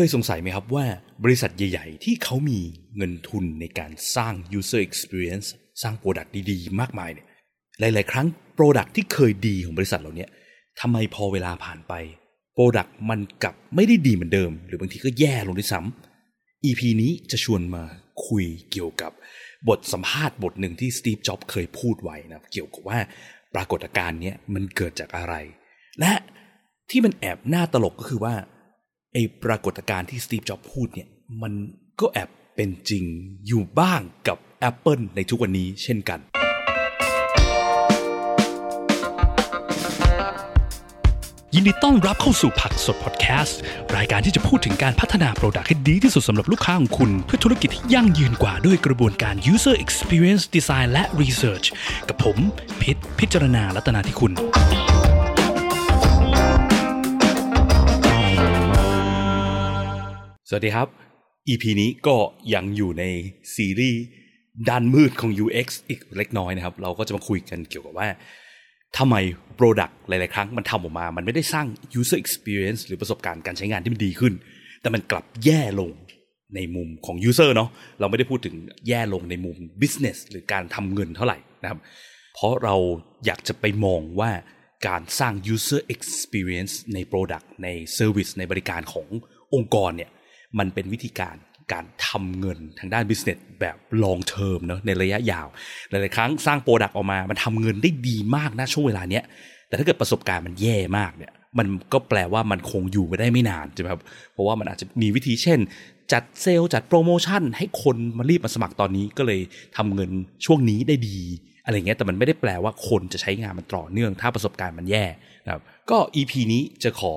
เคยสงสัยไหมครับว่าบริษัทใหญ่ ๆ ที่เขามีเงินทุนในการสร้าง user experience สร้าง product ดีๆ มากมายเนี่ยหลาย ๆ ครั้ง product ที่เคยดีของบริษัทเหล่านี้ทำไมพอเวลาผ่านไป product มันกลับไม่ได้ดีเหมือนเดิม หรือบางทีก็แย่ลงด้วยซ้ำ EP นี้จะชวนมาคุยเกี่ยวกับบทสัมภาษณ์บทหนึ่งที่ Steve Jobs เคยพูดไว้นะเกี่ยวกับว่าปรากฏการณ์นี้มันเกิดจากอะไร และที่มันแอบน่าตลกก็คือว่า ไอ้ปรากฏการณ์ที่ Steve Jobs พูดเนี่ย มันก็แอบเป็นจริงอยู่บ้างกับ Apple ในทุกวันนี้เช่นกัน ยินดีต้อนรับเข้าสู่ผักสดพอดแคสต์ รายการที่จะพูดถึงการพัฒนา product ให้ดีที่สุดสำหรับลูกค้าของคุณ เพื่อธุรกิจที่ยั่งยืนกว่าด้วยกระบวนการ user experience design และ research กับผมพิษพิจารณาลัตนาที่คุณ สวัสดีครับ EP นี้ก็ยังอยู่ในซีรีส์ด้านมืดของ UX อีกเล็กน้อยนะครับ เราก็จะมาคุยกันเกี่ยวกับว่าทำไม Product หลาย ๆ ครั้งมันทำออกมา มันไม่ได้สร้าง User Experience หรือประสบการณ์การใช้งานที่มันดีขึ้น แต่มันกลับแย่ลงในมุมของ User เนาะ เราไม่ได้พูดถึงแย่ลงในมุม Business หรือการทำเงินเท่าไหร่นะครับ เพราะเราอยากจะไปมองว่าการสร้าง User Experience ใน Product ใน Service ในบริการขององค์กรเนี่ย มันเป็นวิธีการการทำเงินทางด้าน business แบบ long term เนอะในระยะยาว หลาย ๆ ครั้งสร้าง product ออกมา มันทำเงินได้ดีมากนะช่วงเวลาเนี้ย แต่ถ้าเกิดประสบการณ์มันแย่มากเนี่ย มันก็แปลว่ามันคงอยู่ไปได้ไม่นานใช่ไหมครับ เพราะว่ามันอาจจะมีวิธีเช่น จัดเซลล์จัดโปรโมชั่น ให้คนมารีบมาสมัครตอนนี้ก็เลยทำเงินช่วงนี้ได้ดีอะไรเงี้ย แต่มันไม่ได้แปลว่าคนจะใช้งานมันต่อเนื่อง ถ้าประสบการณ์มันแย่นะครับ ก็ EP นี้จะขอ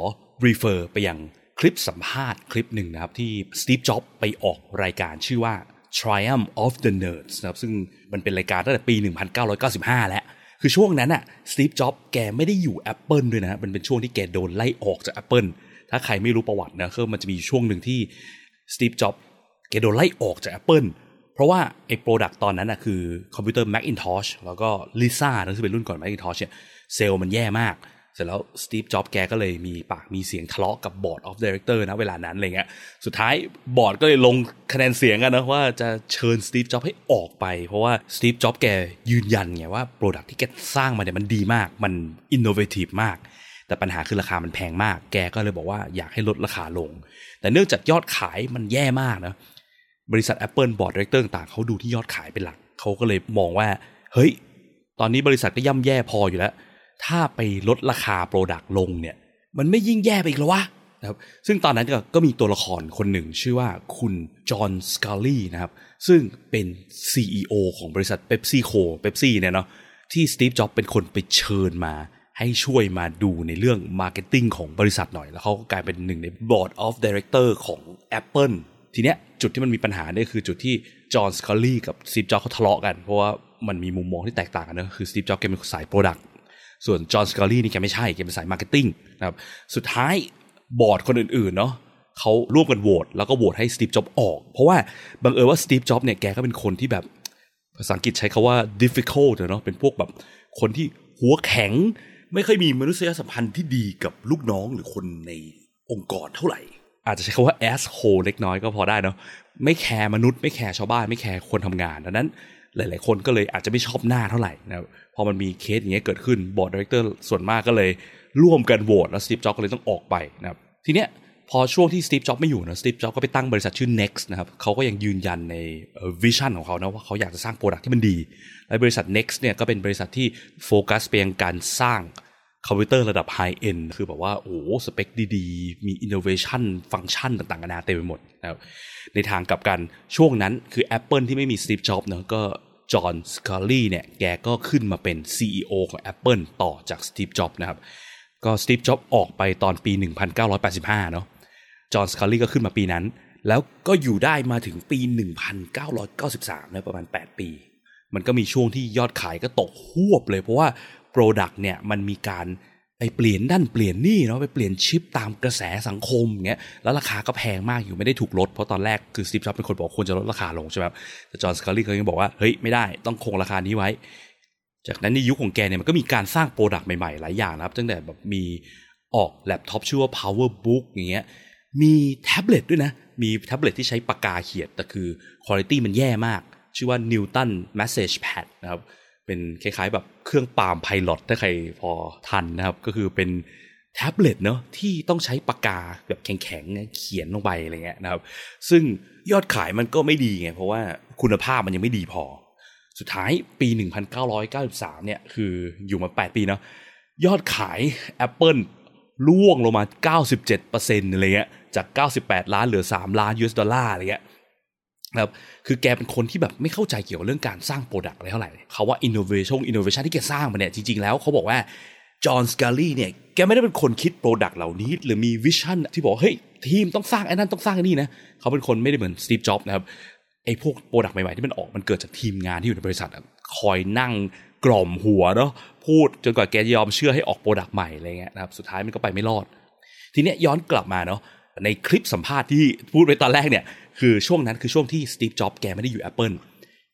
refer ไปยัง คลิปสัมภาษณ์คลิปหนึ่งนะครับที่สตีฟจ็อบไปออกรายการชื่อว่า Triumph of the Nerds นะครับซึ่งมันเป็นรายการตั้งแต่ปี 1995 แล้ว คือช่วงนั้นอะสตีฟจ็อบแกไม่ได้อยู่ Apple ด้วยนะมันเป็นช่วงที่แกโดนไล่ออกจาก Apple ถ้าใครไม่รู้ประวัตินะคือมันจะมีช่วงหนึ่งที่ Steve Jobs แกโดนไล่ออกจาก Apple เพราะว่าไอ้ product ตอนนั้นอะคือคอมพิวเตอร์ Macintosh แล้วก็ Lisa นั่นคือเป็นรุ่นก่อน Macintosh เนี่ยเซลล์มันแย่มาก เสร็จแล้ว Steve Jobs แกก็เลยมีปากมีเสียงทะเลาะกับ board of director นะเวลานั้นอะไรเงี้ยสุดท้ายบอร์ดก็เลยลงคะแนนเสียงกันนะว่าจะเชิญ Steve Jobs ให้ออกไป เพราะว่า Steve Jobs แกยืนยันไงว่า product ที่แกสร้างมาเนี่ยมันดีมาก มันinnovative มาก แต่ปัญหาคือราคามันแพงมาก แกก็เลยบอกว่าอยากให้ลดราคาลง แต่เนื่องจากยอดขายมันแย่มากนะบริษัท Apple board director ต่างเขาดูที่ยอดขายเป็นหลักเขาก็เลยมองว่าเฮ้ยตอนนี้บริษัทก็ย่ำแย่พออยู่แล้ว ถ้าไปลดราคา product ลงเนี่ย มันไม่ยิ่งแย่ไปอีกหรอวะนะครับซึ่งตอนนั้นก็ก็มีตัวละครคนหนึ่งชื่อว่าคุณ John Sculley นะครับ ซึ่งเป็น CEO ของบริษัท PepsiCoเบปซี่เนี่ยเนาะที่ Steve Jobs เป็นคนไปเชิญมาให้ช่วยมาดูในเรื่อง marketing ของบริษัทหน่อย แล้วเขาก็กลายเป็นหนึ่งใน Board of Director ของ Apple ทีเนี้ยจุดที่มันมีปัญหาเนี่ยคือจุดที่ John Sculley กับ Steve Jobs เขาทะเลาะกัน เพราะว่ามันมีมุมมองที่แตกต่างกันนะคือ Steve Jobs แกเป็นสาย product ส่วน John Sculley นี่แกไม่ใช่แกเป็นสาย marketing นะครับสุดท้ายบอร์ดคนอื่นๆเนาะเขาร่วมกันโหวตแล้วก็โหวตให้ Steve Jobs ออก เพราะว่าบังเอิญว่า Steve Jobs เนี่ยแกก็เป็นคนที่แบบภาษาอังกฤษใช้คาว่า difficult เนาะเป็นพวกแบบคนที่หัวแข็ง ไม่ค่อยมีมนุษยสัมพันธ์ที่ดีกับลูกน้องหรือคนในองค์กรเท่าไหร่ อาจจะใช้คาว่า asshole เล็กน้อยก็พอได้เนาะไม่ care มนุษย์ไม่ care ชาวบ้านไม่ care คนทำงานดังนั้น หลาย ๆ คนก็เลยอาจจะไม่ชอบหน้าเท่าไหร่นะครับพอมันมีเคสอย่างเงี้ยเกิดขึ้น board director ส่วนมากก็เลยร่วมกันโหวตแล้ว Steve Jobs ก็เลยต้องออกไปนะครับทีเนี้ยพอช่วงที่ Steve Jobs ไม่อยู่นะ Steve Jobs ก็ไปตั้งบริษัทชื่อ Next นะครับเขาก็ยังยืนยันใน vision ของเขานะว่าเขาอยากจะสร้าง product ที่มันดีและบริษัท Next เนี่ยก็เป็นบริษัทที่โฟกัสไปยังการสร้าง คอมพิวเตอร์ระดับ high-end คือแบบว่าโอ้สเปคดีๆ มีอินโนเวชันฟังก์ชันต่างๆนานาเต็มไปหมดนะครับในทางกลับกันช่วงนั้นคือ Apple ที่ไม่มี Steve Jobs เนาะก็ John Sculley เนี่ยแกก็ขึ้นมาเป็น CEO ของ Apple ต่อจาก Steve Jobs นะครับก็สตีฟจ็อบออกไปตอนปี 1985 เนาะจอห์นสกาลีก็ขึ้นมาปีนั้น แล้วก็อยู่ได้มาถึงปี 1993นะประมาณ 8 ปี มันก็มีช่วงที่ยอดขายก็ตกหวบเลยเพราะว่า Product เนี่ยมันมีการไปเปลี่ยนด้านเปลี่ยนนี่เนาะไปเปลี่ยนชิปตามกระแสสังคมอย่างเงี้ยแล้วราคาก็แพงมากอยู่ไม่ได้ถูกลดเพราะตอนแรกคือสตีฟจ็อบเป็นคนบอกควรจะลดราคาลงใช่ไหมแต่จอห์นสกาลีเขายังบอกว่าเฮ้ยไม่ได้ต้องคงราคานี้ไว้ จากนั้นในยุคของแกเนี่ยมันก็มีการสร้าง product ใหม่ๆ หลายอย่างนะครับตั้งแต่แบบมีออกแล็ปท็อปชื่อว่า PowerBook อย่างเงี้ยมีแท็บเล็ตด้วยนะ มีแท็บเล็ตที่ใช้ปากกาเขียนแต่คือคุณภาพมันแย่มาก ชื่อว่า Newton MessagePad นะครับ เป็นคล้ายๆแบบเครื่อง PalmPilot ถ้าใครพอทันนะครับ ก็คือเป็นแท็บเล็ตเนาะที่ต้องใช้ปากกาแบบแข็งๆเขียนลงไปอะไรเงี้ยนะครับ ซึ่งยอดขายมันก็ไม่ดีไง เพราะว่าคุณภาพมันยังไม่ดีพอ สุดท้ายปี 1993 เนี่ย คืออยู่มา 8 ปีเนาะยอดขาย Apple ร่วงลงมา 97%อะไรเงี้ยจาก 98 ล้านเหลือ 3 ล้าน US ดอลลาร์อะไรเงี้ย นะครับคือแกเป็นคนที่แบบไม่เข้าใจเกี่ยวกับเรื่องการสร้าง product อะไรเท่าไหร่เขาว่า innovation innovation ที่แกสร้างมาเนี่ยจริงๆแล้วเขาบอกว่า John Sculley เนี่ยแกไม่ได้เป็นคนคิด product เหล่านี้ หรือมี vision ที่บอกเฮ้ยทีมต้องสร้างไอ้นั่นต้องสร้างไอ้นี่นะเขาเป็นคนไม่ได้เหมือน Steve Jobs นะครับไอ้พวก product ใหม่ๆที่มันออกมันเกิดจากทีมงานที่อยู่ในบริษัทคอยนั่งกล่อมหัวเนาะพูดจนกว่าแกจะยอมเชื่อให้ออก product ใหม่อะไรเงี้ยนะครับสุดท้ายมันก็ไปไม่รอด ทีเนี้ยย้อนกลับมาเนาะในคลิปสัมภาษณ์ที่พูดไว้ตอนแรกเนี่ย คือช่วงนั้นคือช่วงที่ Steve Jobs แกไม่ได้อยู่ Apple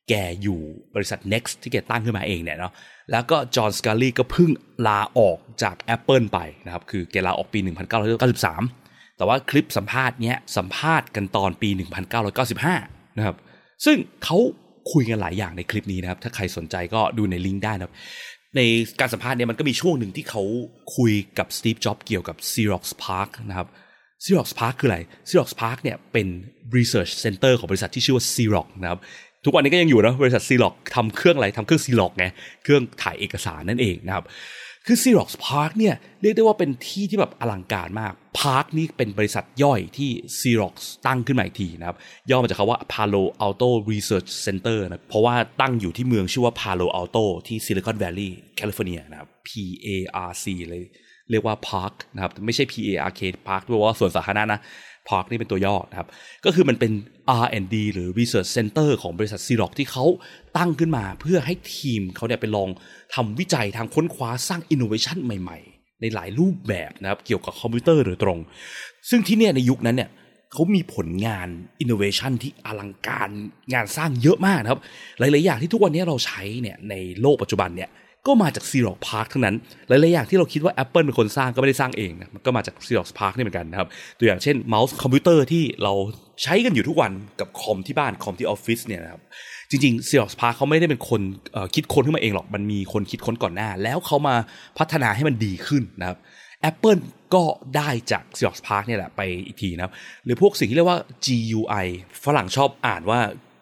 แกอยู่บริษัท Next ที่แกตั้งขึ้นมาเองเนี่ยเนาะแล้วก็ John Sculley ก็เพิ่งลาออกจาก Apple ไปนะครับ คือแกลาออกปี 1993 แต่ว่าคลิปสัมภาษณ์เนี้ยสัมภาษณ์กันตอนปี 1995 นะครับ ซึ่งเขาคุยกันหลายอย่างในคลิปนี้นะครับ ถ้าใครสนใจก็ดูในลิงก์ได้นะครับ ในการสัมภาษณ์เนี่ยมันก็มีช่วงหนึ่งที่เขาคุยกับสตีฟจ็อบเกี่ยวกับ Xerox Park นะครับ Xerox Park คืออะไร Xerox Park เนี่ยเป็น research center ของบริษัทที่ชื่อว่า Xerox นะครับทุกวันนี้ก็ยังอยู่นะบริษัท Xerox ทำเครื่องอะไรทำเครื่อง Xerox ไงเครื่องถ่ายเอกสารนั่นเองนะครับคือ Xerox Park เนี่ยเรียกได้ว่าเป็นที่ที่แบบอลังการมาก Park นี่เป็นบริษัทย่อยที่ Xerox ตั้งขึ้นมาอีกทีนะครับ ย่อมาจากคำว่า Palo Alto Research Center นะเพราะว่าตั้งอยู่ที่เมืองชื่อว่า Palo Alto ที่ Silicon Valley แคลิฟอร์เนียนะครับ P A R C เลย เรียกว่า Park นะครับไม่ใช่ P A R K Park ด้วยว่าส่วนสาธารณะนะ Park นี่เป็นตัวย่อนะครับ ก็คือมันเป็น R&D หรือ Research Center ของบริษัท Xerox ที่เขาตั้งขึ้นมาเพื่อให้ทีมเขาเนี่ยไปลองทำวิจัยทางค้นคว้าสร้าง Innovation ใหม่ๆ ในหลายรูปแบบนะครับเกี่ยวกับคอมพิวเตอร์โดยตรง ซึ่งที่เนี่ยในยุคนั้นเนี่ยเขามีผลงาน Innovation ที่อลังการงานสร้างเยอะมากนะครับ หลาย ๆ อย่างที่ทุกวันนี้เราใช้เนี่ยในโลกปัจจุบันเนี่ย ก็มาจาก Xerox Park ทั้งนั้น หลายๆอย่างที่เราคิดว่า Apple เป็นคนสร้างก็ไม่ได้สร้างเองนะมันก็มาจาก Xerox Park นี่เหมือนกันนะครับตัวอย่างเช่นเมาส์คอมพิวเตอร์ที่เราใช้กันอยู่ทุกวันกับคอมที่บ้านคอมที่ออฟฟิศเนี่ยนะครับจริงๆ Xerox Park เขาไม่ได้เป็นคนคิดค้นขึ้นมาเองหรอกมันมีคนคิดค้นก่อนหน้า แล้วเขามาพัฒนาให้มันดีขึ้นนะครับ Apple ก็ได้จาก Xerox Park เนี่ยแหละไปอีกทีนะครับ หรือพวกสิ่งที่เรียกว่า GUI ฝรั่งชอบอ่านว่า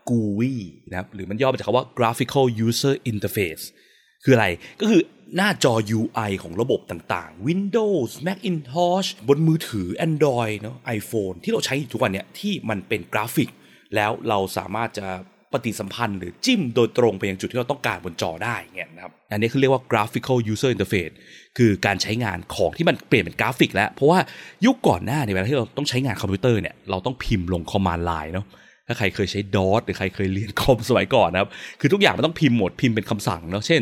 GUI นะครับหรือมันย่อมาจากคำว่า Graphical User Interface คืออะไรก็คือหน้าจอ UI ของระบบต่างๆ Windows Macintosh บนมือถือ Android เนาะ iPhone ที่เราใช้ทุกวันเนี่ยที่มันเป็นกราฟิก แล้วเราสามารถจะปฏิสัมพันธ์หรือจิ้มโดยตรงไปยังจุดที่เราต้องการบนจอได้เงี้ยนะครับ อันนี้คือเรียกว่า graphical user interface คือการใช้งานของที่มันเปลี่ยนเป็นกราฟิกแล้ว เพราะว่ายุคก่อนหน้าในเวลาที่เราต้องใช้งานคอมพิวเตอร์เนี่ยเราต้องพิมพ์ลง command line เนาะถ้าใครเคยใช้ DOS หรือใครเคยเรียนคอมสมัยก่อนนะครับ คือทุกอย่างมันต้องพิมพ์หมดพิมพ์เป็นคำสั่งเนาะ เช่น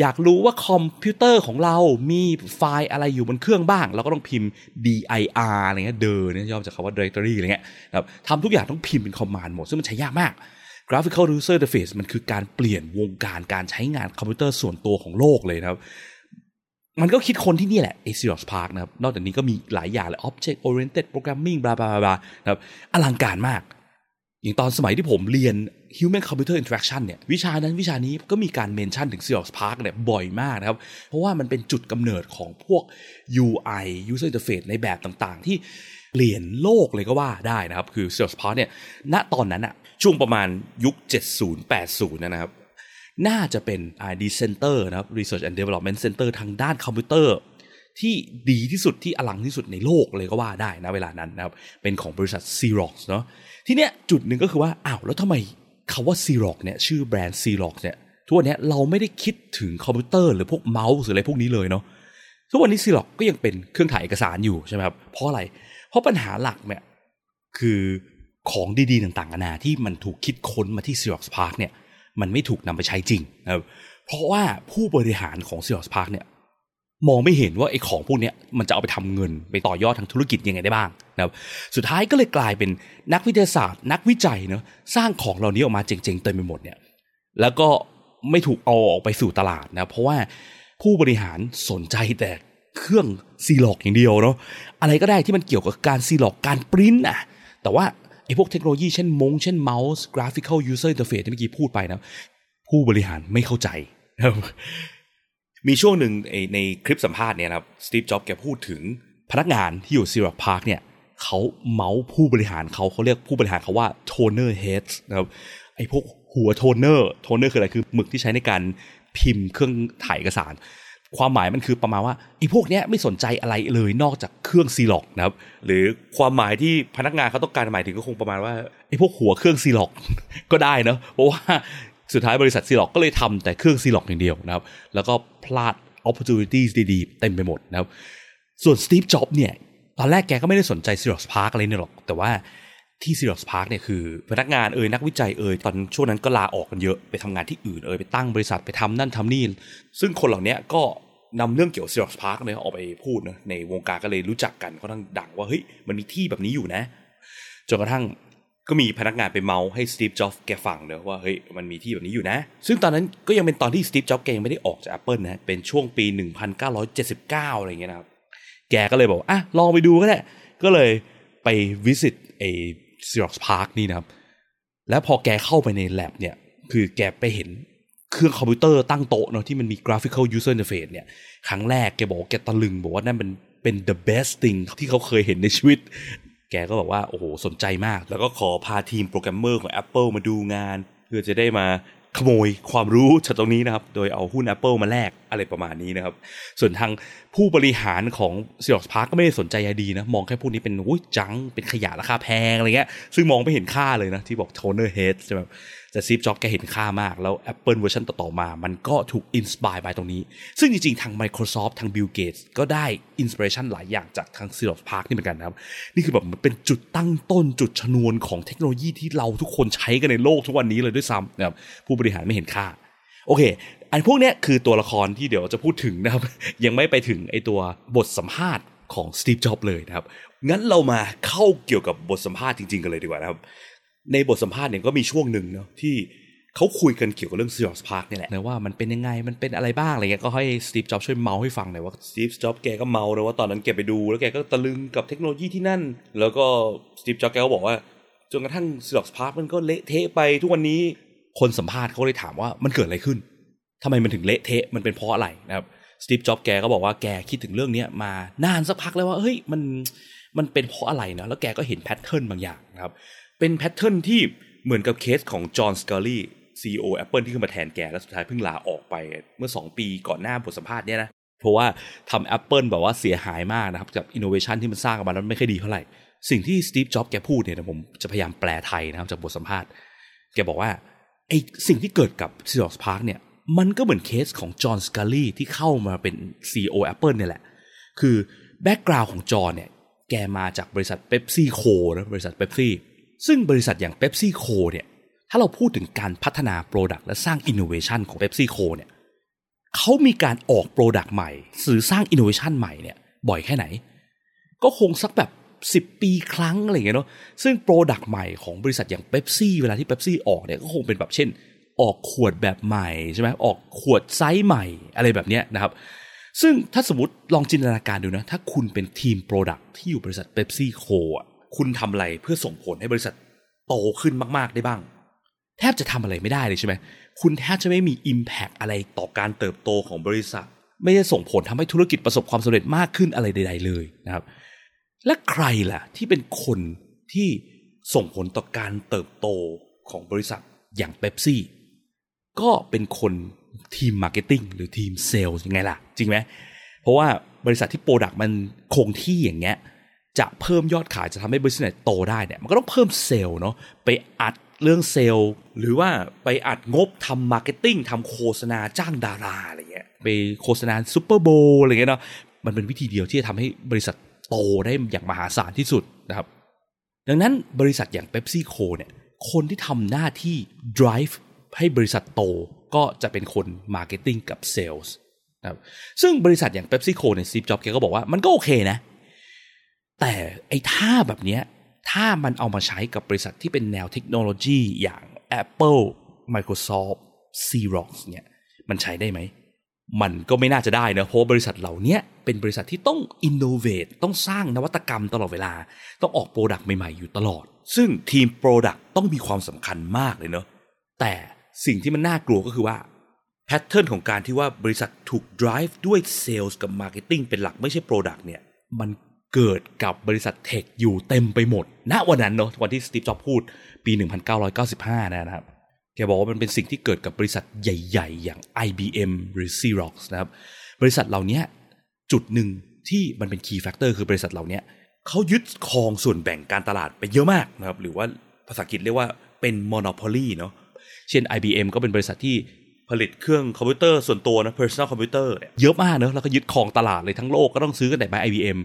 อยากรู้ว่าคอมพิวเตอร์ของเรามีไฟล์อะไรอยู่บนเครื่องบ้าง เราก็ต้องพิมพ์ dir อะไรเงี้ยเดอเนี่ยย่อมาจากคำว่า directory อะไรเงี้ยครับทำทุกอย่างต้องพิมพ์เป็นคอมมานด์หมด ซึ่งมันใช้ยากมาก graphical user interface มันคือการเปลี่ยนวงการการใช้งานคอมพิวเตอร์ส่วนตัวของโลกเลยนะครับมันก็คิดคนที่นี่แหละ a s i o x Park นะครับ นอกจากนี้ก็มีหลายอย่างเลย object oriented programming บลาบลาบลาครับอลังการมาก อย่างตอนสมัยที่ผมเรียน Human Computer Interaction เนี่ยวิชานั้นวิชานี้ก็มีการเมนชั่นถึง Xerox Park เนี่ยบ่อยมากนะครับ เพราะว่ามันเป็นจุดกำเนิดของพวก UI User Interface ในแบบต่างๆ ที่เปลี่ยนโลกเลยก็ว่าได้นะครับ คือ Xerox Park เนี่ยณตอนนั้นอะช่วงประมาณยุค 70-80 นะครับ น่าจะเป็น R&D Center นะครับ Research and Development Center ทางด้านคอมพิวเตอร์ ที่ดีที่สุดที่อลังที่สุดในโลกเลยก็ว่าได้นะเวลานั้นนะครับ เป็นของบริษัท Xerox เนาะทีเนี้ยจุดหนึ่งก็คือว่าอ้าวแล้วทำไมคาว่า Xerox เนี่ยชื่อแบรนด์ Xerox เนี่ยทุกวันเนี้ยเราไม่ได้คิดถึงคอมพิวเตอร์หรือพวกเมาส์หรืออะไรพวกนี้เลยเนาะทุกวันนี้ Xerox ก็ยังเป็นเครื่องถ่ายเอกสารอยู่ใช่ไหมครับเพราะอะไร เพราะปัญหาหลักเนี่ยคือของดีๆต่างๆนานาที่มันถูกคิดค้นมาที่ Xerox Park เนี่ยมันไม่ถูกนำไปใช้จริงนะครับเพราะว่าผู้บริหารของ Xerox Park เนี่ย มองไม่เห็นว่าไอ้ของพวกนี้มันจะเอาไปทำเงิน ไปต่อยอดทางธุรกิจยังไงได้บ้างนะครับสุดท้ายก็เลยกลายเป็นนักวิทยาศาสตร์ นักวิจัยเนาะสร้างของเหล่านี้ออกมาเจ๋งๆเต็มไปหมดเนี่ยแล้วก็ไม่ถูกเอาออกไปสู่ตลาดนะเพราะว่าผู้บริหารสนใจแต่เครื่องซีล็อกอย่างเดียวเนาะอะไรก็ได้ที่มันเกี่ยวกับการซีล็อกการปริ้นอะแต่ว่าไอ้พวกเทคโนโลยีเช่นมงเช่นเมาส์ graphical user interface ที่เมื่อกี้พูดไปนะผู้บริหารไม่เข้าใจ มีช่วงหนึ่งในคลิปสัมภาษณ์เนี่ยครับ Steve Jobs แกพูดถึงพนักงานที่อยู่ Xerox PARC เนี่ยเขาเมาส์ผู้บริหารเขาเขาเรียกผู้บริหารเขาว่า toner head นะครับไอ้พวกหัว toner toner คืออะไรคือหมึกที่ใช้ในการพิมพ์เครื่องถ่ายเอกสาร ความหมายมันคือประมาณว่าไอ้พวกเนี้ยไม่สนใจอะไรเลยนอกจากเครื่องซีล็อกนะครับหรือความหมายที่พนักงานเขาต้องการหมายถึงก็คงประมาณว่าไอ้พวกหัวเครื่องซีล็อกก็ได้เนาะเพราะว่า สุดท้ายบริษัทซีล็อกก็เลยทำแต่เครื่องซีล็อกอย่างเดียวนะครับ แล้วก็พลาด opportunity ดีๆ เต็มไปหมดนะครับ ส่วน Steve Jobs เนี่ย ตอนแรกแกก็ไม่ได้สนใจ Xerox PARC อะไรเนี่ยหรอก แต่ว่าที่ Xerox PARC เนี่ยคือพนักงานเอ่ยนักวิจัยเอ่ยตอนช่วงนั้นก็ลาออกกันเยอะไปทำงานที่อื่นเอยไปตั้งบริษัทไปทำนั่นทำนี่ ซึ่งคนเหล่านี้ก็นำเรื่องเกี่ยวกับ Xerox PARC เนี่ยออกไปพูดนะในวงการก็เลยรู้จักกันก็ทั้งดังว่าเฮ้ยมันมีที่แบบนี้อยู่นะจนกระทั่ง ก็มีพนักงานไปเมาท์ให้ Steve Jobs แกฟังเนอะว่าเฮ้ยมันมีที่แบบนี้อยู่นะ ซึ่งตอนนั้นก็ยังเป็นตอนที่ Steve Jobs แกยังไม่ได้ออกจาก Apple นะเป็นช่วงปี 1979 อะไรเงี้ยนะครับ แกก็เลยบอกอะลองไปดูก็ได้ ก็เลยไป visit ไอ้ Xerox PARC นี่นะครับ แล้วพอแกเข้าไปใน lab เนี่ย คือแกไปเห็นเครื่องคอมพิวเตอร์ตั้งโต๊ะเนาะที่มันมี graphical user interface เนี่ย ครั้งแรกแกบอกแกตะลึงบอกว่านั่นเป็นเป็น the best thing ที่เขาเคยเห็นในชีวิต แกก็บอกว่าโอ้โหสนใจมาก แล้วก็ขอพาทีมโปรแกรมเมอร์ของ Apple มาดูงาน เพื่อจะได้มาขโมยความรู้จากตรงนี้นะครับ โดยเอาหุ้น Apple มาแลกอะไรประมาณนี้นะครับ ส่วนทางผู้บริหารของ Xerox PARC ก็ไม่ได้สนใจดีนะ มองแค่พวกนี้เป็นอุ้ย junk เป็นขยะราคาแพงอะไรเงี้ย ซึ่งมองไม่เห็นค่าเลยนะ ที่บอก toner head ใช่ไหม แต่ Steve Jobs แกเห็นค่ามาก แล้ว Apple เวอร์ชันต่อ ๆ มา มันก็ถูก inspire ไปตรงนี้ ซึ่งจริง ๆ ทาง Microsoft ทาง Bill Gates ก็ได้ inspiration หลายอย่างจากทางซีอ o พาร์ Park นี่เหมือนกันนะครับ นี่คือแบบมันเป็นจุดตั้งต้นจุดชนวนของเทคโนโลยีที่เราทุกคนใช้กันในโลกทุกวันนี้เลยด้วยซ้ำนะครับผู้บริหารไม่เห็นค่าโอเค อันพวกเนี้ยคือตัวละครที่เดี๋ยวจะพูดถึงนะครับ ยังไม่ไปถึงไอ้ตัวบทสัมภาษณ์ของ Steve Jobs เลยนะครับ งั้นเรามาเข้าเกี่ยวกับบทสัมภาษณ์จริงๆกันเลยดีกว่านะครับ ในบทสัมภาษณ์เนี่ยก็มีช่วงหนึ่งเนาะที่เขาคุยกันเกี่ยวกับเรื่อง Xerox PARC นี่แหละนะว่ามันเป็นยังไงมันเป็นอะไรบ้างอะไรเงี้ยก็ให้ Steve Jobs ช่วยเมาท์ให้ฟังหน่อยว่า Steve Jobs แกก็เมาท์นะว่าตอนนั้นแกไปดู แล้วแกก็ตะลึงกับเทคโนโลยีที่นั่น แล้วก็Steve Jobs แกก็บอกว่าจนกระทั่ง Xerox PARC มันก็เละเทะไปทุกวันนี้คนสัมภาษณ์เขาเลยถามว่ามันเกิดอะไรขึ้นทำไมมันถึงเละเทะมันเป็นเพราะอะไรนะครับ Steve Jobs แกก็บอกว่าแกคิดถึงเรื่องนี้มานานสักพักแล้วว่าเฮ้ยมันมันเป็นเพราะอะไรนะแล้วแกก็เห็น pattern บางอย่างนะครับ เป็น pattern ที่เหมือนกับเคสของจอห์นสกอลลี่ซีอ Apple ที่ขึ้นมาแทนแก แล้วสุดท้ายเพิ่งลาออกไปเมื่อ 2 ปีก่อนหน้าบทสัมภาษณ์เนี่ยนะ เพราะว่าทำ Apple แบบว่าเสียหายมากนะครับ กับอินโนเวชันที่มันสร้างออกมาแล้วไม่ค่อยดีเท่าไหร่ สิ่งที่ Steve Jobs แกพูดเนี่ยผมจะพยายามแปลไทยนะครับจากบทสัมภาษณ์ แกบอกว่าไอสิ่งที่เกิดกับ Xerox PARC เนี่ยมันก็เหมือนเคสของ John Sculley ที่เข้ามาเป็น CEO Apple เนี่ยแหละ คือ background ของจอห์นเนี่ยแกมาจากบริษัท PepsiCo นะบริษัทเบปซี่ ซึ่งบริษัทอย่าง PepsiCo เนี่ยถ้าเราพูดถึงการพัฒนา product และสร้างอินโนเวชันของ PepsiCo เนี่ยเขามีการออก product ใหม่หรือสร้างอินโนเวชันใหม่เนี่ยบ่อยแค่ไหน ก็คงสักแบบสิบปีครั้งอะไรเงี้ยเนาะซึ่ง product ใหม่ของบริษัทอย่างเบปซี่เวลาที่เบปซี่ออกเนี่ยก็คงเป็นแบบเช่น ออกขวดแบบใหม่ใช่ไหมออกขวดไซส์ใหม่อะไรแบบเนี้ยนะครับซึ่งถ้าสมมติลองจินตนาการดูนะ ถ้าคุณเป็นทีม product ที่อยู่บริษัท PepsiCo อะ คุณทำอะไรเพื่อส่งผลให้บริษัทโตขึ้นมาก ๆ ได้บ้าง แทบจะทำอะไรไม่ได้เลยใช่ไหมคุณแทบจะไม่มี Impact อะไรต่อการเติบโตของบริษัท ไม่ได้ส่งผลทำให้ธุรกิจประสบความสำเร็จมากขึ้นอะไรใด ๆ เลยนะครับ และใครล่ะที่เป็นคนที่ส่งผลต่อการเติบโตของบริษัทอย่างเบปซี่ก็เป็นคนทีม marketing หรือทีมเซลล์ยังไงล่ะ จริงไหมเพราะว่าบริษัทที่ product มันคงที่อย่างเงี้ย จะเพิ่มยอดขายจะทำให้บริษัทโตได้เนี่ยมันก็ต้องเพิ่มเซลล์เนาะไปอัดเรื่องเซลล์ หรือว่าไปอัดงบทำ marketing ทำโฆษณาจ้างดาราอะไรเงี้ยไปโฆษณา Super Bowl อะไรเงี้ยเนาะมันเป็นวิธีเดียวที่จะทำให้บริษัทโตได้อย่างมหาศาลที่สุดนะครับ ดังนั้นบริษัทอย่าง PepsiCo เนี่ยคนที่ทำหน้าที่ drive ให้บริษัทโตก็จะเป็นคน marketing กับเซลส์นะครับซึ่งบริษัทอย่างเ p ปซี่โคเนี่ย Steve Jobs แกก็บอกว่ามันก็โอเคนะ แต่ไอ้ท่าแบบเนี้ยถ้ามันเอามาใช้กับบริษัทที่เป็นแนวเทคโนโลยีอย่าง Apple Microsoft Xerox เนี่ยมันใช้ได้ไหม มันก็ไม่น่าจะได้นะเพราะบริษัทเหล่านี้เป็นบริษัทที่ต้อง innovate ต้องสร้างนวัตกรรมตลอดเวลา ต้องออก product ใหม่ ๆ อยู่ตลอด ซึ่งทีม product ต้องมีความสำคัญมากเลยเนาะแต่สิ่งที่มันน่ากลัวก็คือว่า pattern ของการที่ว่าบริษัทถูก drive ด้วยเซลล์กับ marketing เป็นหลักไม่ใช่ product เนี่ยมัน เกิดกับบริษัทเทคอยู่เต็มไปหมด ณ วันนั้นเนาะ วันที่สตีฟจ็อบพูดปี 1995 นะครับ แกบอกว่ามันเป็นสิ่งที่เกิดกับบริษัทใหญ่ ๆ อย่าง IBM หรือ Xerox นะครับ บริษัทเหล่านี้จุดหนึ่งที่มันเป็น key factor คือบริษัทเหล่านี้เขายึดครองส่วนแบ่งการตลาดไปเยอะมากนะครับ หรือว่าภาษาอังกฤษเรียกว่าเป็น monopoly เนาะ เช่น IBM ก็เป็นบริษัทที่ ผลิตเครื่องคอมพิวเตอร์ส่วนตัวนะ personal computer เนี่ยเยอะมากเนอะแล้วก็ยึดครองตลาดเลยทั้งโลกก็ต้องซื้อกันแต่ไป IBM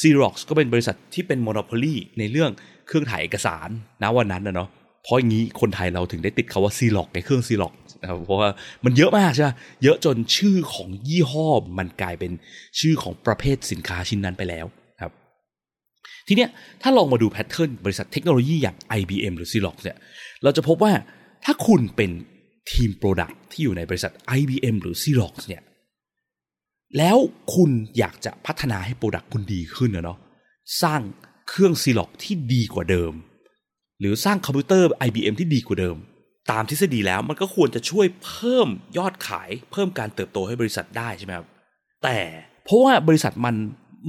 Xerox ก็เป็นบริษัทที่เป็น monopoly ในเรื่องเครื่องถ่ายเอกสารนะวันนั้นนะเนาะเพราะอย่างนี้คนไทยเราถึงได้ติดคาว่า Xerox ในเครื่อง Xerox นะครับเพราะว่ามันเยอะมากใช่ไหมเยอะจนชื่อของยี่ห้อมันกลายเป็นชื่อของประเภทสินค้าชิ้นนั้นไปแล้วครับ ทีเนี้ยถ้าลองมาดูแพทเทิร์นบริษัทเทคโนโลยีอย่าง IBM หรือ Xerox เนี่ยเราจะพบว่าถ้าคุณเป็น ทีมโปรดักที่อยู่ในบริษัท IBM หรือ Xerox เนี่ยแล้วคุณอยากจะพัฒนาให้ product คุณดีขึ้นนะเนาะสร้างเครื่อง Xerox ที่ดีกว่าเดิม หรือสร้างคอมพิวเตอร์ IBM ที่ดีกว่าเดิม ตามทฤษฎีแล้วมันก็ควรจะช่วยเพิ่มยอดขาย เพิ่มการเติบโตให้บริษัทได้ใช่ไหมครับแต่เพราะว่าบริษัทมัน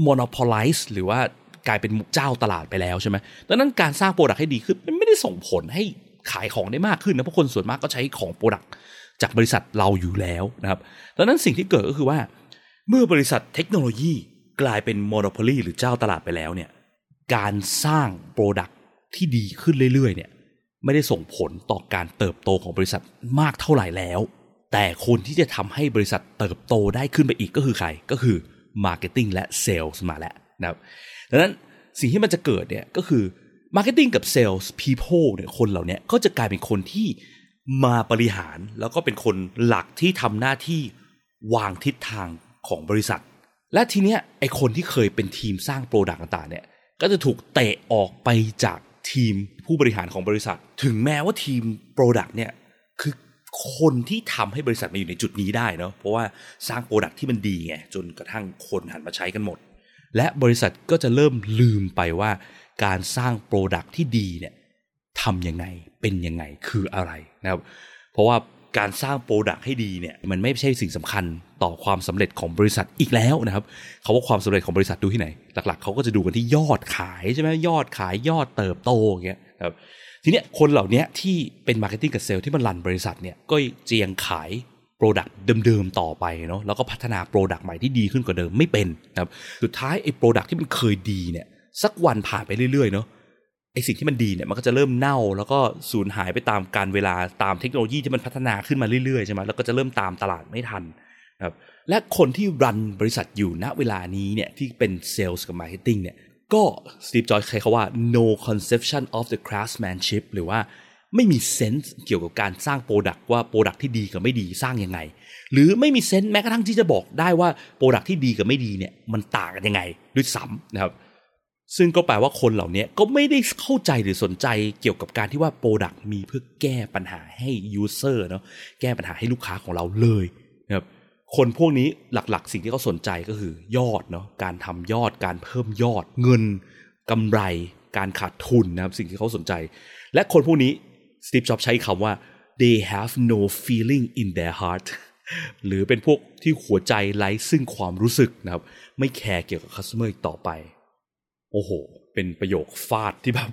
monopolize หรือว่ากลายเป็นเจ้าตลาดไปแล้วใช่ไหมดังนั้นการสร้าง product ให้ดีขึ้นมันไม่ได้ส่งผลให้ ขายของได้มากขึ้นนะเพราะคนส่วนมากก็ใช้ของ productจากบริษัทเราอยู่แล้วนะครับดังนั้นสิ่งที่เกิดก็คือว่า เมื่อบริษัทเทคโนโลยีกลายเป็นโมโนโพลีหรือเจ้าตลาดไปแล้วเนี่ยการสร้างโปรดักที่ดีขึ้นเรื่อยๆเนี่ยไม่ได้ส่งผลต่อการเติบโตของบริษัทมากเท่าไหร่แล้ว แต่คนที่จะทำให้บริษัทเติบโตได้ขึ้นไปอีกก็คือใคร ก็คือ Marketing และ Sales มาแล้วนะครับดังนั้นสิ่งที่มันจะเกิดเนี่ยก็คือ Marketing กับ Sales People เนี่ยคนเหล่านี้ก็จะกลายเป็นคนที่มาบริหารแล้วก็เป็นคนหลักที่ทำหน้าที่วางทิศทางของบริษัท และทีเนี้ยไอคนที่เคยเป็นทีมสร้าง product ต่างๆเนี่ยก็จะถูกเตะออกไปจากทีมผู้บริหารของบริษัท ถึงแม้ว่าทีม product เนี่ยคือคนที่ทำให้บริษัทมาอยู่ในจุดนี้ได้เนาะเพราะว่าสร้าง product ที่มันดีไงจนกระทั่งคนหันมาใช้กันหมด และบริษัทก็จะเริ่มลืมไปว่า การสร้าง product ที่ดีเนี่ยทำยังไงเป็นยังไงคืออะไรนะครับเพราะว่าการสร้าง product ให้ดีเนี่ยมันไม่ใช่สิ่งสำคัญต่อความสำเร็จของบริษัทอีกแล้วนะครับเขาว่าความสำเร็จของบริษัทดูที่ไหน หลักๆเขาก็จะดูกันที่ยอดขายใช่ไหมยอดขายยอดเติบโตอย่างเงี้ยครับทีเนี้ยคนเหล่านี้ที่เป็น marketing กับเซลล์ที่มัน run บริษัทเนี่ยก็เพียงขาย product เดิมๆต่อไปเนาะแล้วก็พัฒนา product ใหม่ที่ดีขึ้นกว่าเดิมไม่เป็นนะครับสุดท้ายไอ้ product ที่มันเคยดีเนี่ย สักวันผ่านไปเรื่อยๆเนาะไอสิ่งที่มันดีเนี่ยมันก็จะเริ่มเน่า แล้วก็สูญหายไปตามกาลเวลาตามเทคโนโลยีที่มันพัฒนาขึ้นมาเรื่อยๆใช่ไหมแล้วก็จะเริ่มตามตลาดไม่ทันครับและคนที่ run บริษัทอยู่ณเวลานี้เนี่ยที่เป็นเซลล์กับ marketing เนี่ยก็ Steve Jobs ใช้คำว่า no conception of the craftsmanship หรือว่าไม่มี sense เกี่ยวกับการสร้าง product ว่า product ที่ดีกับไม่ดีสร้างยังไง หรือไม่มี sense แม้กระทั่งที่จะบอกได้ว่าproduct ที่ดีกับไม่ดีเนี่ยมันต่างกันยังไงด้วยซ้ำนะครับ ซึ่งก็แปลว่าคนเหล่านี้ก็ไม่ได้เข้าใจหรือสนใจเกี่ยวกับการที่ว่า product มีเพื่อแก้ปัญหาให้ user เนาะแก้ปัญหาให้ลูกค้าของเราเลยนะครับคนพวกนี้หลักๆ สิ่งที่เขาสนใจก็คือยอดเนาะการทำยอดการเพิ่มยอดเงินกำไร การขาดทุนนะครับสิ่งที่เขาสนใจ และคนพวกนี้ Steve Jobs ใช้คำว่า they have no feeling in their heart หรือเป็นพวกที่หัวใจไร้ซึ่งความรู้สึกนะครับไม่แคร์เกี่ยวกับ customer อีกต่อไป โอ้โห เป็นประโยคฟาดที่แบบ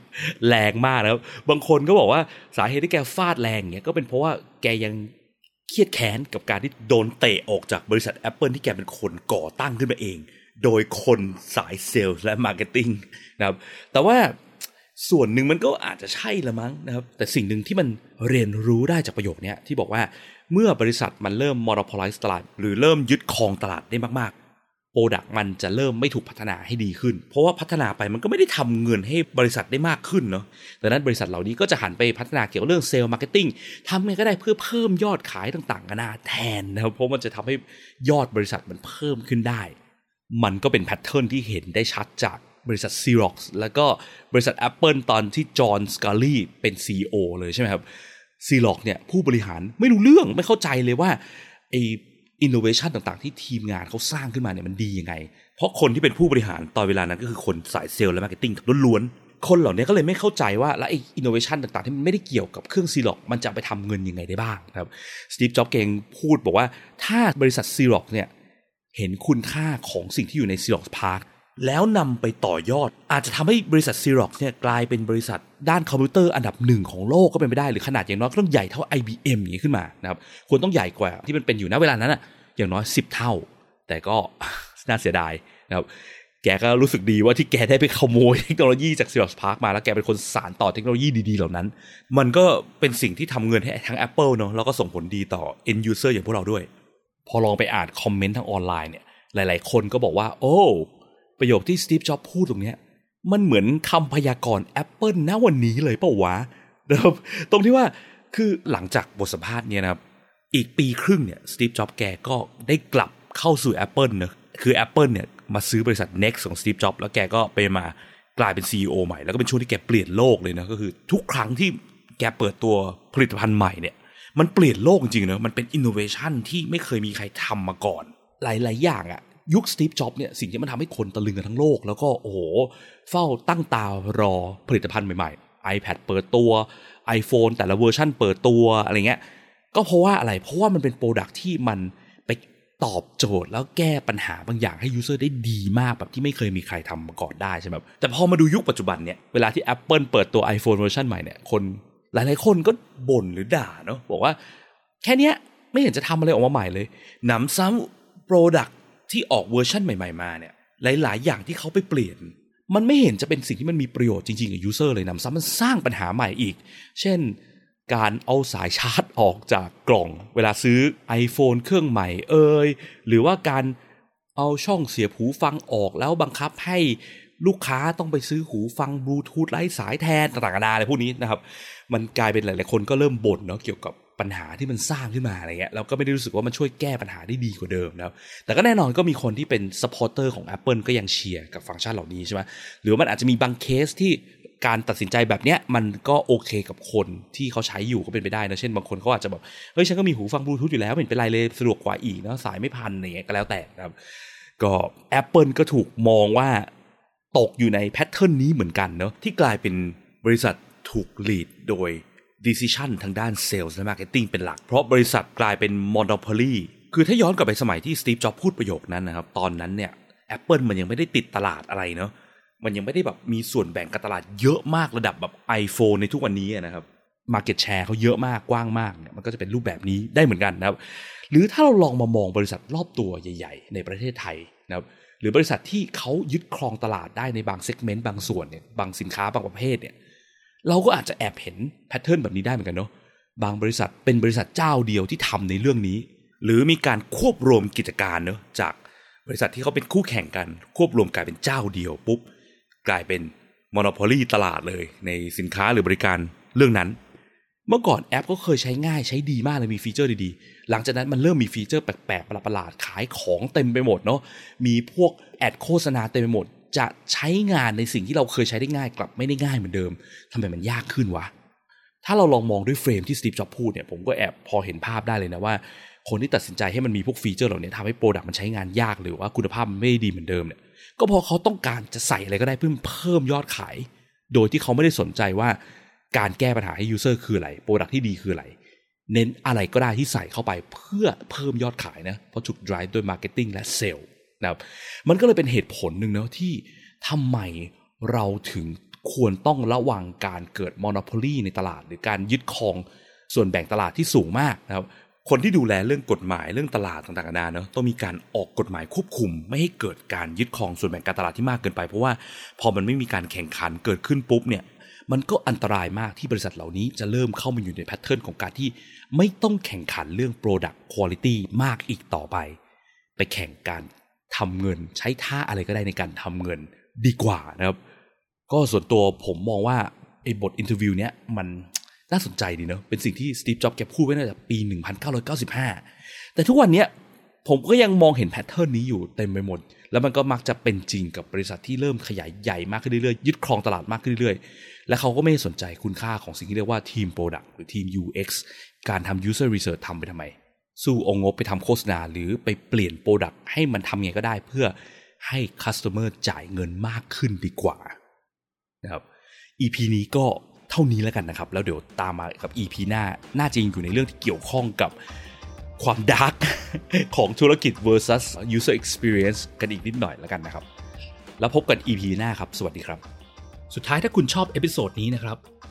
แรงมากนะครับ บางคนก็บอกว่าสาเหตุที่แกฟาดแรงเนี่ยก็เป็นเพราะว่าแกยังเคียดแค้นกับการที่โดนเตะออกจากบริษัท Apple ที่แกเป็นคนก่อตั้งขึ้นมาเอง โดยคนสายเซลล์และ marketing นะครับ แต่ว่าส่วนหนึ่งมันก็อาจจะใช่ละมั้งนะครับ แต่สิ่งหนึ่งที่มันเรียนรู้ได้จากประโยคนี้ที่บอกว่าเมื่อบริษัทมันเริ่ม monopolize ตลาด หรือเริ่มยึดครองตลาดได้มากๆ product มันจะเริ่มไม่ถูกพัฒนาให้ดีขึ้น เพราะว่าพัฒนาไปมันก็ไม่ได้ทำเงินให้บริษัทได้มากขึ้นเนาะดังนั้นบริษัทเหล่านี้ก็จะหันไปพัฒนาเกี่ยวกับเรื่อง sales marketing ทำไงก็ได้เพื่อเพิ่มยอดขายต่างๆกันานาแทนนะครับเพราะมันจะทำให้ยอดบริษัทมันเพิ่มขึ้นได้ มันก็เป็น pattern ที่เห็นได้ชัดจากบริษัท Xerox แล้วก็บริษัท Apple ตอนที่จอห์นสกาลีเป็น CEO เลยใช่ไหมครับ Xerox เนี่ยผู้บริหารไม่รู้เรื่องไม่เข้าใจเลยว่าไอ้ อินโนเวชันต่างๆ ที่ทีมงานเขาสร้างขึ้นมาเนี่ยมันดียังไง เพราะคนที่เป็นผู้บริหารตอนเวลานั้นก็คือคนสายเซลล์และ marketing ล้วนๆ คนเหล่านี้ก็เลยไม่เข้าใจว่าแล้วไอ้อินโนเวชันต่างๆ ที่มันไม่ได้เกี่ยวกับเครื่องซีล็อกมันจะไปทำเงินยังไงได้บ้างครับสตีฟจ็อบแกก็พูดบอกว่าถ้าบริษัทซีล็อกเนี่ยเห็นคุณค่าของสิ่งที่อยู่ใน Xerox PARC แล้วนำไปต่อยอด อาจจะทำให้บริษัทซีร็อกเนี่ยกลายเป็นบริษัทด้านคอมพิวเตอร์อันดับหนึ่งของโลกก็เป็นไปได้ หรือขนาดอย่างน้อยก็ต้องใหญ่เท่า IBM อย่างนี้ขึ้นมานะครับควรต้องใหญ่กว่าที่มันเป็นอยู่ณเวลานั้นอะอย่างน้อย 10 เท่า แต่ก็น่าเสียดายนะครับแกก็รู้สึกดีว่าที่แกได้ไปขโมยเทคโนโลยีจาก Xerox PARC มาแล้วแกเป็นคนสานต่อเทคโนโลยีดีๆเหล่านั้น มันก็เป็นสิ่งที่ทำเงินให้ทั้ง Apple เนาะแล้วก็ส่งผลดีต่อ end user อย่างพวกเราด้วย พอลองไปอ่านคอมเมนต์ทางออนไลน์เนี่ยหลาย ๆ คนก็บอกว่า โอ้ ประโยคที่สตีฟจ็อบพูดตรงเนี้ยมันเหมือนคำพยากรณ์ Apple ณวันนี้เลยเปล่าวะนะครับตรงที่ว่าคือหลังจากบทสัมภาษณ์เนี่ยนะครับ อีกปีครึ่งเนี่ยสตีฟจ็อบแกก็ได้กลับเข้าสู่ Apple เนะคือ Apple เนี่ยมาซื้อบริษัท Next ของสตีฟจ็อบแล้วแกก็ไปมากลายเป็น CEO ใหม่ แล้วก็เป็นช่วงที่แกเปลี่ยนโลกเลยนะก็คือทุกครั้งที่แกเปิดตัวผลิตภัณฑ์ใหม่เนี่ยมันเปลี่ยนโลกจริงๆนะมันเป็นอินโนเวชันที่ไม่เคยมีใครทำมาก่อน หลายๆ อย่างอะ ยุคสตีฟจ็อบเนี่ยสิ่งที่มันทำให้คนตะลึงกันทั้งโลก แล้วก็โอ้โห เฝ้าตั้งตารอผลิตภัณฑ์ใหม่ๆ iPad เปิดตัว iPhone แต่ละเวอร์ชันเปิดตัวอะไรเงี้ยก็เพราะว่าอะไร เพราะว่ามันเป็น product ที่มันไปตอบโจทย์แล้วแก้ปัญหาบางอย่างให้ user ได้ดีมากแบบที่ไม่เคยมีใครทำมาก่อนได้ใช่ไหมแต่พอมาดูยุคปัจจุบันเนี่ยเวลาที่ Apple เปิดตัว iPhone เวอร์ชันใหม่เนี่ยคนหลาย ๆ คนก็บ่นหรือด่าเนาะบอกว่าแค่เนี้ยไม่เห็นจะทำอะไรออกมาใหม่เลยหนำซ้ำ product ที่ออกเวอร์ชันใหม่ ๆ มาเนี่ย หลาย ๆ อย่างที่เขาไปเปลี่ยน มันไม่เห็นจะเป็นสิ่งที่มันมีประโยชน์จริง ๆ กับ user เลยหนำซ้ำมันสร้างปัญหาใหม่อีก เช่น การเอาสายชาร์จออกจากกล่อง เวลาซื้อ iPhone เครื่องใหม่เอยหรือว่าการเอาช่องเสียบหูฟังออกแล้วบังคับให้ลูกค้าต้องไปซื้อหูฟังบลูทูธไร้สายแทนต่างๆอะไรพวกนี้นะครับ มันกลายเป็นหลาย ๆ คนก็เริ่มบ่นเนาะเกี่ยวกับ ปัญหาที่มันสร้างขึ้นมาอะไรเงี้ยเราก็ไม่ได้รู้สึกว่ามันช่วยแก้ปัญหาได้ดีกว่าเดิมนะครับแต่ก็แน่นอนก็มีคนที่เป็น supporter ของ Apple ก็ยังเชียร์กับฟังก์ชันเหล่านี้ใช่ไหมหรือมันอาจจะมีบางเคสที่การตัดสินใจแบบเนี้ยมันก็โอเคกับคนที่เขาใช้อยู่ก็เป็นไปได้นะ เช่นบางคนเขาอาจจะแบบเฮ้ยฉันก็มีหูฟังบลูทูธอยู่แล้วไม่เป็นไรเลยสะดวกกว่าอีกนะสายไม่พันอะไรเงี้ยก็แล้วแต่นะครับก็ Apple ก็ถูกมองว่าตกอยู่ในแพทเทิร์นนี้เหมือนกันเนาะที่กลายเป็นบริษัทถูกลีดโดย decision ทางด้าน sales และ marketing เป็นหลัก เพราะบริษัทกลายเป็น monopoly คือถ้าย้อนกลับไปสมัยที่สตีฟจ็อบพูดประโยคนั้นนะครับ ตอนนั้นเนี่ย Apple มันยังไม่ได้ติดตลาดอะไรเนาะมันยังไม่ได้แบบมีส่วนแบ่งการตลาดเยอะมากระดับแบบ iPhone ในทุกวันนี้นะครับ market share เขาเยอะมากกว้างมากเนี่ยมันก็จะเป็นรูปแบบนี้ได้เหมือนกันนะครับ หรือถ้าเราลองมามองบริษัทรอบตัวใหญ่ ๆ ในประเทศไทยนะครับหรือบริษัทที่เขายึดครองตลาดได้ในบางเซกเมนต์บางส่วนเนี่ยบางสินค้าบางประเภทเนี่ย เราก็อาจจะแอบเห็นแพทเทิร์นแบบนี้ได้เหมือนกันเนาะบางบริษัทเป็นบริษัทเจ้าเดียวที่ทำในเรื่องนี้ หรือมีการควบรวมกิจการเนาะจากบริษัทที่เขาเป็นคู่แข่งกัน ควบรวมกลายเป็นเจ้าเดียวปุ๊บกลายเป็น monopoly ตลาดเลยในสินค้าหรือบริการเรื่องนั้น เมื่อก่อนแอปก็เคยใช้ง่ายใช้ดีมากเลยมี feature ดีๆ หลังจากนั้นมันเริ่มมี feature แปลกๆประหลาดๆขายของเต็มไปหมดเนาะมีพวก ad โฆษณาเต็มไปหมด จะใช้งานในสิ่งที่เราเคยใช้ได้ง่ายกลับไม่ได้ง่ายเหมือนเดิมทำไมมันยากขึ้นวะถ้าเราลองมองด้วย frame ที่สตีฟจ็อบพูดเนี่ยผมก็แอบพอเห็นภาพได้เลยนะว่า คนที่ตัดสินใจให้มันมีพวก feature เหล่านี้ทำให้ product มันใช้งานยากหรือว่าคุณภาพมันไม่ดีเหมือนเดิมเนี่ยก็พอเขาต้องการจะใส่อะไรก็ได้เพื่อเพิ่มยอดขาย โดยที่เขาไม่ได้สนใจว่าการแก้ปัญหาให้ user คืออะไร product ที่ดีคืออะไรเน้นอะไรก็ได้ที่ใส่เข้าไปเพื่อเพิ่มยอดขายนะเพราะถูก drive ด้วย marketing และ sale นะครับมันก็เลยเป็นเหตุผลหนึ่งนะที่ทำไมเราถึงควรต้องระวังการเกิดมอน o p o l y ในตลาด หรือการยึดครองส่วนแบ่งตลาดที่สูงมากนะครับคนที่ดูแลเรื่องกฎหมายเรื่องตลาดต่างๆนานาเนาะต้องมีการออกกฎหมายควบคุม ไม่ให้เกิดการยึดครองส่วนแบ่งการตลาดที่มากเกินไป เพราะว่าพอมันไม่มีการแข่งขันเกิดขึ้นปุ๊บเนี่ยมันก็อันตรายมากที่บริษัทเหล่านี้จะเริ่มเข้ามาอยู่ในแพทเทิร์นของการที่ไม่ต้องแข่งขันเรื่อง Product Quality มากอีกต่อไป ไปแข่งการ ทำเงิน ใช้ท่าอะไรก็ได้ในการทำเงินดีกว่านะครับ ก็ส่วนตัวผมมองว่าไอ้บท interview เนี้ยมันน่าสนใจดีเนาะเป็นสิ่งที่สตีฟจ็อบแกพูดไว้ตั้งแต่ปี 1995 แต่ทุกวันเนี้ยผมก็ยังมองเห็น pattern นี้อยู่เต็มไปหมด แล้วมันก็มักจะเป็นจริงกับบริษัทที่เริ่มขยายใหญ่มากขึ้นเรื่อยๆ ยึดครองตลาดมากขึ้นเรื่อยๆ และเขาก็ไม่สนใจคุณค่าของสิ่งที่เรียกว่าทีม product หรือทีม UX การทำ user research ทำไปทำไม สู้เอางบไปทำโฆษณาหรือไปเปลี่ยน product ให้มันทำไงก็ได้เพื่อให้ customer จ่ายเงินมากขึ้นดีกว่านะครับ EP นี้ก็เท่านี้แล้วกันนะครับ แล้วเดี๋ยวตามมากับ EP หน้าน่าจะยังอยู่ในเรื่องที่เกี่ยวข้องกับความ dark ของธุรกิจ versus user experience กันอีกนิดหน่อยแล้วกันนะครับ แล้วพบกัน EP หน้าครับ สวัสดีครับ สุดท้ายถ้าคุณชอบ episode นี้นะครับ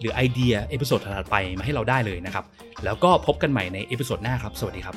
หรือไอเดีย episode ถัดไปมาให้เราได้เลยนะครับ แล้วก็พบกันใหม่ใน episode หน้าครับ สวัสดีครับ